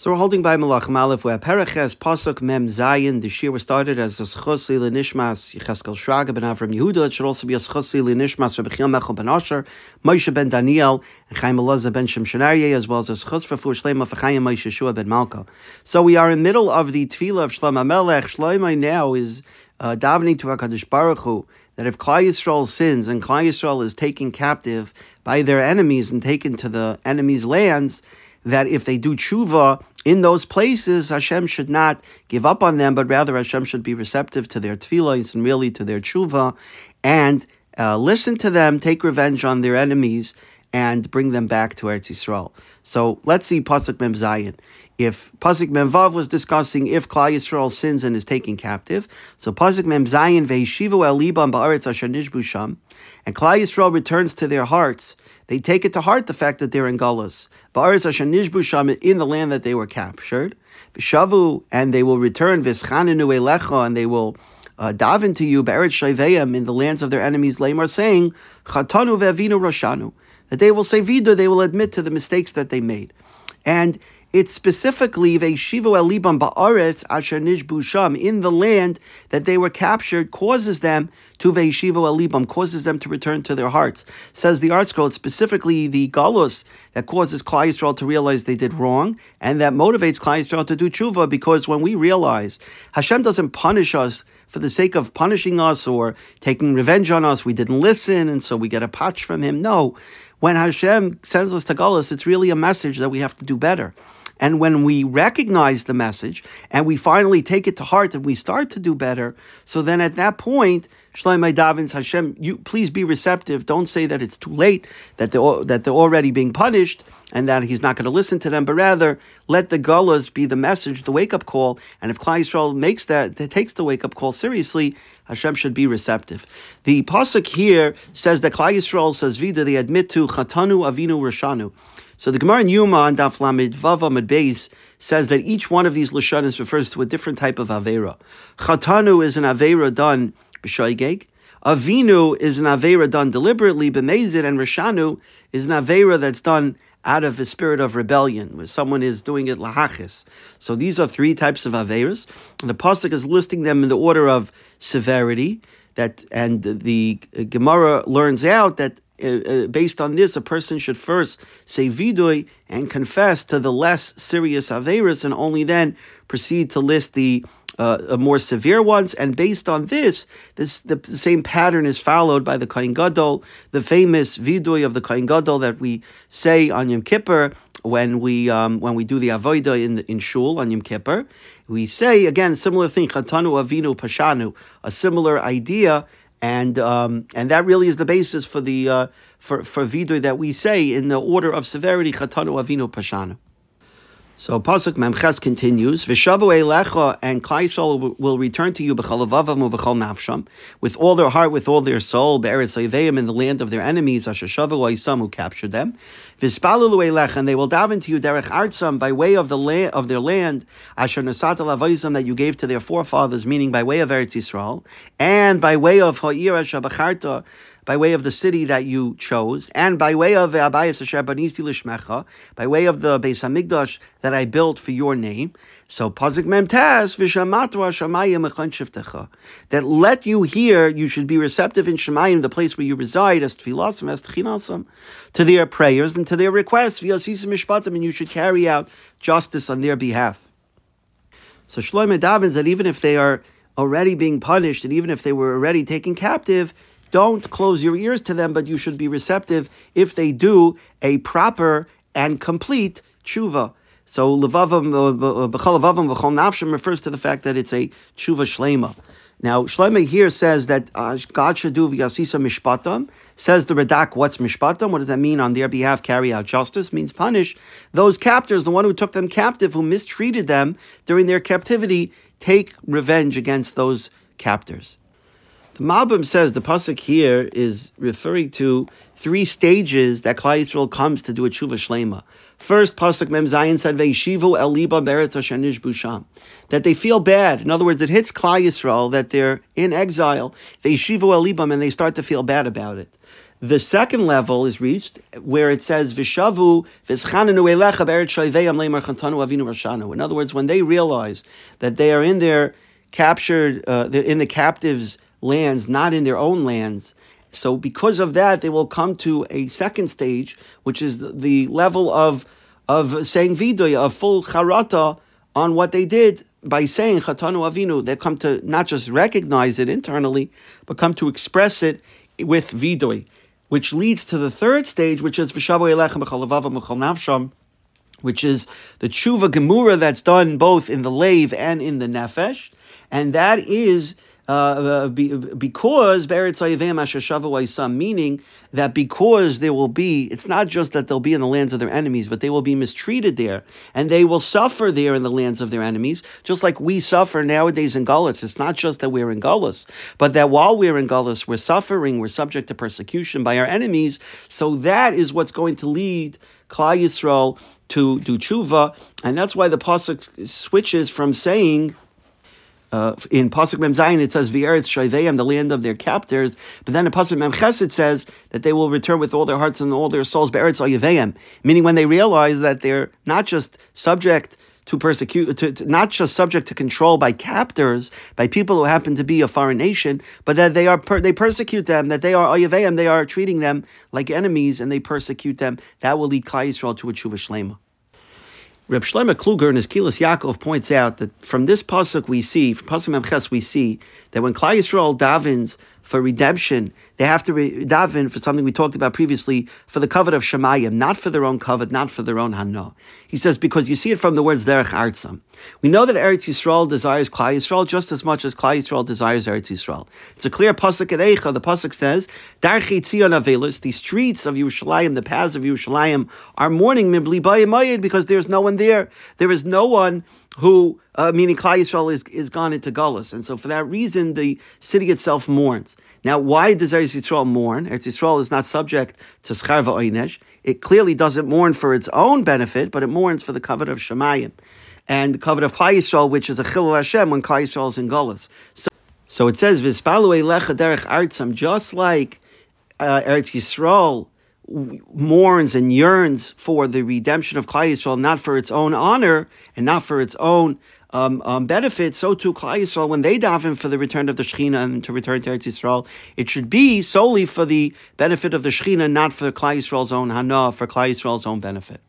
So we're holding by Malach Malif where Pereches Pasuk Mem Zayin. The year was started as a Schusi Lenishmas Yecheskel Shraga ben Avram Yehuda. It should also be a Schusi Lenishmas Rabbi Chil Mechel ben Asher, Moshe ben Daniel, and Chaim Elazar ben Shemshanarye, as well as a Schus for Fur Shlema for Chaim Moshe Shua ben Malka. So we are in the middle of the Tefillah of Shlomo Melech. Shlomo now is uh, davening to HaKadosh Baruch Hu that if Klal Yisrael sins and Klal Yisrael is taken captive by their enemies and taken to the enemies' lands, that if they do tshuva in those places, Hashem should not give up on them, but rather Hashem should be receptive to their tefillahs and really to their tshuva, and uh, listen to them, take revenge on their enemies, and bring them back to Eretz Yisrael. So let's see Pasuk Mem Zayin. If Pasuk Mem Vav was discussing if Klal Yisrael sins and is taken captive, so Pasuk Mem Zayin ve'ishivu el libam ba'aretz asher nishbu sham, and Klal Yisrael returns to their hearts. They take it to heart the fact that they're in Gullus. Ba'aretz asher nishbu sham in the land that they were captured. V'shavu and they will return v'schanenu elecha and they will uh, daven to you be'eretz shayveim in the lands of their enemies. Lamar saying chatanu ve'avinu roshanu that they will say vida, they will admit to the mistakes that they made. And it's specifically Veishivu Elibam Ba'aretz Asher Nishbu Sham in the land that they were captured causes them to Veishivu Elibam, causes them to return to their hearts. Says the ArtScroll, specifically the Galus that causes Klal Yisrael to realize they did wrong, and that motivates Klal Yisrael to do tshuva because when we realize Hashem doesn't punish us for the sake of punishing us or taking revenge on us, we didn't listen, and so we get a patch from him. No. When Hashem sends us to Galus, it's really a message that we have to do better. And when we recognize the message and we finally take it to heart and we start to do better, so then at that point, Shlomo Davins Hashem, you please be receptive. Don't say that it's too late, that they're, that they're already being punished, and that he's not going to listen to them, but rather let the gullahs be the message, the wake up call. And if Klal Yisrael makes that, that takes the wake up call seriously, Hashem should be receptive. The pasuk here says that Klal Yisrael says vida they admit to chatanu avinu rashanu. So the Gemara in Yuma on Daf Lamed Vav Beis says that each one of these lashonis refers to a different type of avera. Chatanu is an avera done b'shoigeg. Avinu is an avera done deliberately, b'mezid, and Rashanu is an avera that's done out of a spirit of rebellion, where someone is doing it lahachis. So these are three types of averas, and the pasuk is listing them in the order of severity. That and the Gemara learns out that uh, uh, based on this, a person should first say vidui and confess to the less serious averas, and only then proceed to list the uh, more severe ones. And based on this, this the, same pattern is followed by the Kohen Gadol, the famous vidui of the Kohen Gadol that we say on Yom Kippur when we um, when we do the avodah in the, in shul on Yom Kippur. We say again similar thing, chatanu avinu pashanu, a similar idea. And um, and that really is the basis for the uh, for for vidui that we say in the order of severity chatanu avinu pashanu. So pasuk memches continues, "V'shavu elecha and Klal will return to you b'chalavavav u'b'chol nafsham with all their heart, with all their soul, be'eretz in the land of their enemies, asher shavu who captured them. V'spalulu elecha and they will daven to you derech artsam by way of the of their land, asher nasat lavoisam that you gave to their forefathers, meaning by way of Eretz Yisrael, and by way of ha'ir shabacharta by way of the city that you chose, and by way of by way of the Beis Hamikdash that I built for your name. So Pasuk Mem Tas Vishamatwa Shamayim Shiftecha. That let you hear, you should be receptive in Shemayim, the place where you reside, as Tfilasim, as Tchinasam, to their prayers and to their requests, Vyasisim Mishpatim, and you should carry out justice on their behalf. So Shlomo davens that even if they are already being punished, and even if they were already taken captive, don't close your ears to them, but you should be receptive if they do a proper and complete tshuva. So levavam uh, b'chol levavam v'chol nafshim refers to the fact that it's a tshuva shlema. Now Shlema here says that uh, God should do v'yasisa mishpatam. Says the Radak, what's mishpatam? What does that mean? On their behalf, carry out justice means punish those captors. The one who took them captive, who mistreated them during their captivity, take revenge against those captors. The Malbim says the pasuk here is referring to three stages that Klal Yisrael comes to do a tshuva shlema. First, pasuk Mem Zayin said ve'ishivu el liba beretz hashenish busham, that they feel bad. In other words, it hits Klal Yisrael that they're in exile. Ve'ishivu el libam and they start to feel bad about it. The second level is reached where it says Vishavu Vischananu Elecha Beret Shoiveyam Lemar Chantanu Avinu Rashanu. In other words, when they realize that they are in their captured, uh, in the captives' lands, not in their own lands. So, because of that, they will come to a second stage, which is the, level of of saying vidoy, of full charata on what they did by saying Chatanu Avinu. They come to not just recognize it internally, but come to express it with vidoy which leads to the third stage, which is Navsham, which is the tshuva gemura that's done both in the lave and in the nefesh, and that is uh, uh because Beretz Asher meaning that because there will be, it's not just that they'll be in the lands of their enemies, but they will be mistreated there, and they will suffer there in the lands of their enemies, just like we suffer nowadays in Gullus. It's not just that we're in Gullus, but that while we're in Gullus, we're suffering, we're subject to persecution by our enemies. So that is what's going to lead Klal Yisrael to do tshuva, and that's why the pasuk switches from saying uh, in Pasuk Mem Zayin it says V'eretz Shayveyam, the land of their captors, but then in Pasuk Mem Ches says that they will return with all their hearts and all their souls Be'eretz Ayaveyam, meaning when they realize that they're not just subject to persecute, to, to, not just subject to control by captors, by people who happen to be a foreign nation, but that they are per, they persecute them, that they are Ayaveyam, they are treating them like enemies, and they persecute them. That will lead Klal Yisrael to a tshuva shlema. Reb Shlomo Kluger in his Kilas Yaakov points out that from this pasuk we see, from pasuk Memches we see that when Klal Yisrael davens for redemption, they have to re- daven for something we talked about previously, for the covet of Shemayim, not for their own covet, not for their own hana. He says, because you see it from the words Derech Artsam. We know that Eretz Yisrael desires Klal Yisrael just as much as Klal Yisrael desires Eretz Yisrael. It's a clear pasuk at Eicha. The pasuk says, Darchi Tzion Avelis, the streets of Yerushalayim, the paths of Yerushalayim are mourning Mibli Bayamayid because there's no one there. There is no one who, uh, meaning Klal Yisrael, is, is gone into Gullus. And so for that reason, the city itself mourns. Now, why does Eretz Yisrael mourn? Eretz Yisrael is not subject to Scharva Oynesh. It clearly doesn't mourn for its own benefit, but it mourns for the covet of Shemayim. And the covet of Klal Yisrael, which is a Chilul Hashem when Klal Yisrael is in Gullus. So, so it says, Vispalu Lecha Derech Artsam, just like uh, Eretz Yisrael mourns and yearns for the redemption of Klal Yisrael, not for its own honor and not for its own um, um, benefit, so too Klal Yisrael, when they daven for the return of the Shekhinah and to return to Eretz Yisrael, it should be solely for the benefit of the Shekhinah, not for Klal Yisrael's own hana, for Klal Yisrael's own benefit.